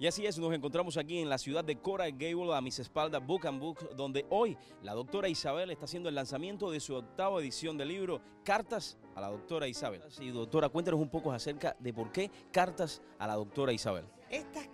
Y así es, nos encontramos aquí en la ciudad de Coral Gable, a mis espaldas, Book and Book, donde hoy la doctora Isabel está haciendo el lanzamiento de su octava edición del libro Cartas a la doctora Isabel. Sí, doctora, cuéntanos un poco acerca de por qué Cartas a la doctora Isabel.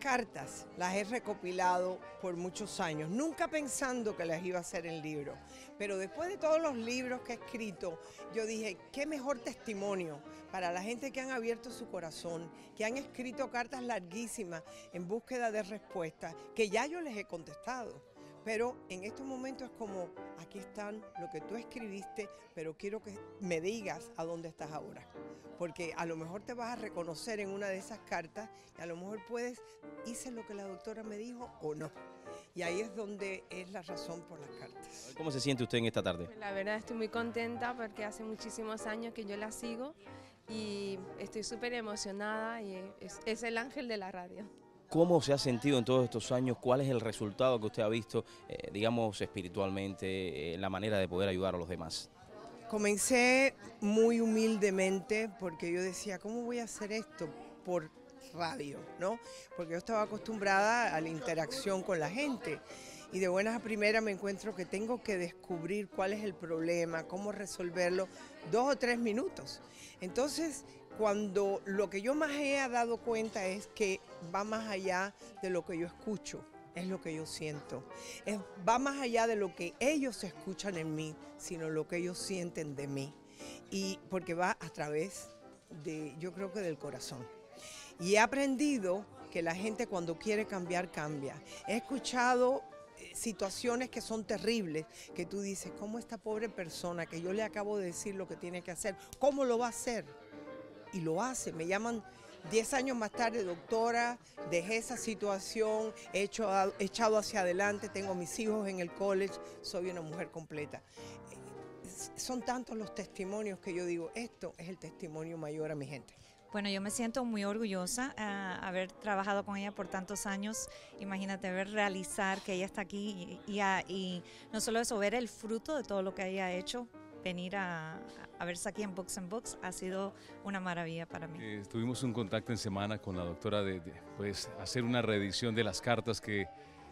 Cartas las he recopilado por muchos años, nunca pensando que las iba a hacer en libro. Pero después de todos los libros que he escrito, yo dije, qué mejor testimonio para la gente que han abierto su corazón, que han escrito cartas larguísimas en búsqueda de respuestas, que ya yo les he contestado. Pero en estos momentos es como, aquí están lo que tú escribiste, pero quiero que me digas a dónde estás ahora. Porque a lo mejor te vas a reconocer en una de esas cartas y a lo mejor puedes, hice lo que la doctora me dijo o no. Y ahí es donde es la razón por las cartas. ¿Cómo se siente usted en esta tarde? Pues la verdad estoy muy contenta porque hace muchísimos años que yo la sigo y estoy súper emocionada y es, es el ángel de la radio. ¿Cómo se ha sentido en todos estos años? ¿Cuál es el resultado que usted ha visto, eh, digamos, espiritualmente, eh, la manera de poder ayudar a los demás? Comencé muy humildemente porque yo decía, ¿cómo voy a hacer esto por radio? ¿no? Porque yo estaba acostumbrada a la interacción con la gente y de buenas a primeras me encuentro que tengo que descubrir cuál es el problema, cómo resolverlo, dos o tres minutos. Entonces, cuando lo que yo más he dado cuenta es que va más allá de lo que yo escucho, es lo que yo siento. Es, va más allá de lo que ellos escuchan en mí, sino lo que ellos sienten de mí. Y porque va a través de, yo creo que del corazón. Y he aprendido que la gente cuando quiere cambiar, cambia. He escuchado situaciones que son terribles, que tú dices, ¿cómo esta pobre persona que yo le acabo de decir lo que tiene que hacer, cómo lo va a hacer? Y lo hace, me llaman 10 años más tarde, doctora, dejé esa situación, he, echado hacia adelante, tengo mis hijos en el college, soy una mujer completa. Son tantos los testimonios que yo digo, esto es el testimonio mayor a mi gente. Bueno, yo me siento muy orgullosa uh, haber trabajado con ella por tantos años. Imagínate ver realizar que ella está aquí y, y, y, no solo eso, ver el fruto de todo lo que ella ha hecho. Venir a, a verse aquí en Books and Books ha sido una maravilla para mí. Eh, tuvimos un contacto en semana con la doctora de, de pues, hacer una reedición de las cartas que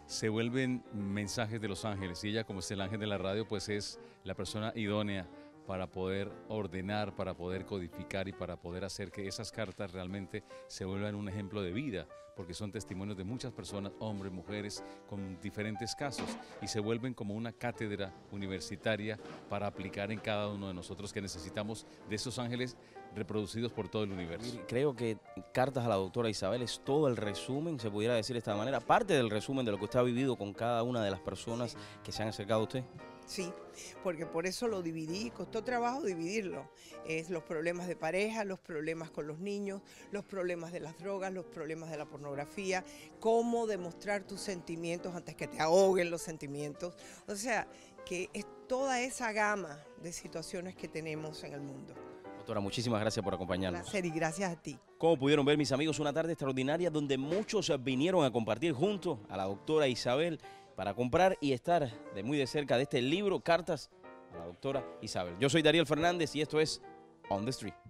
se vuelven mensajes de los ángeles y ella como es el ángel de la radio pues es la persona idónea para poder ordenar, para poder codificar y para poder hacer que esas cartas realmente se vuelvan un ejemplo de vida, porque son testimonios de muchas personas, hombres, mujeres, con diferentes casos, y se vuelven como una cátedra universitaria para aplicar en cada uno de nosotros que necesitamos de esos ángeles reproducidos por todo el universo. Creo que Cartas a la doctora Isabel es todo el resumen, se pudiera decir de esta manera, parte del resumen de lo que usted ha vivido con cada una de las personas que se han acercado a usted. Sí, porque por eso lo dividí, costó trabajo dividirlo. Es los problemas de pareja, los problemas con los niños, los problemas de las drogas, los problemas de la pornografía, cómo demostrar tus sentimientos antes que te ahoguen los sentimientos. O sea, que es toda esa gama de situaciones que tenemos en el mundo. Doctora, muchísimas gracias por acompañarnos. Placer y gracias a ti. Como pudieron ver mis amigos, una tarde extraordinaria donde muchos vinieron a compartir junto a la doctora Isabel para comprar y estar de muy de cerca de este libro, Cartas a la doctora Isabel. Yo soy Darío Fernández y esto es On the Street.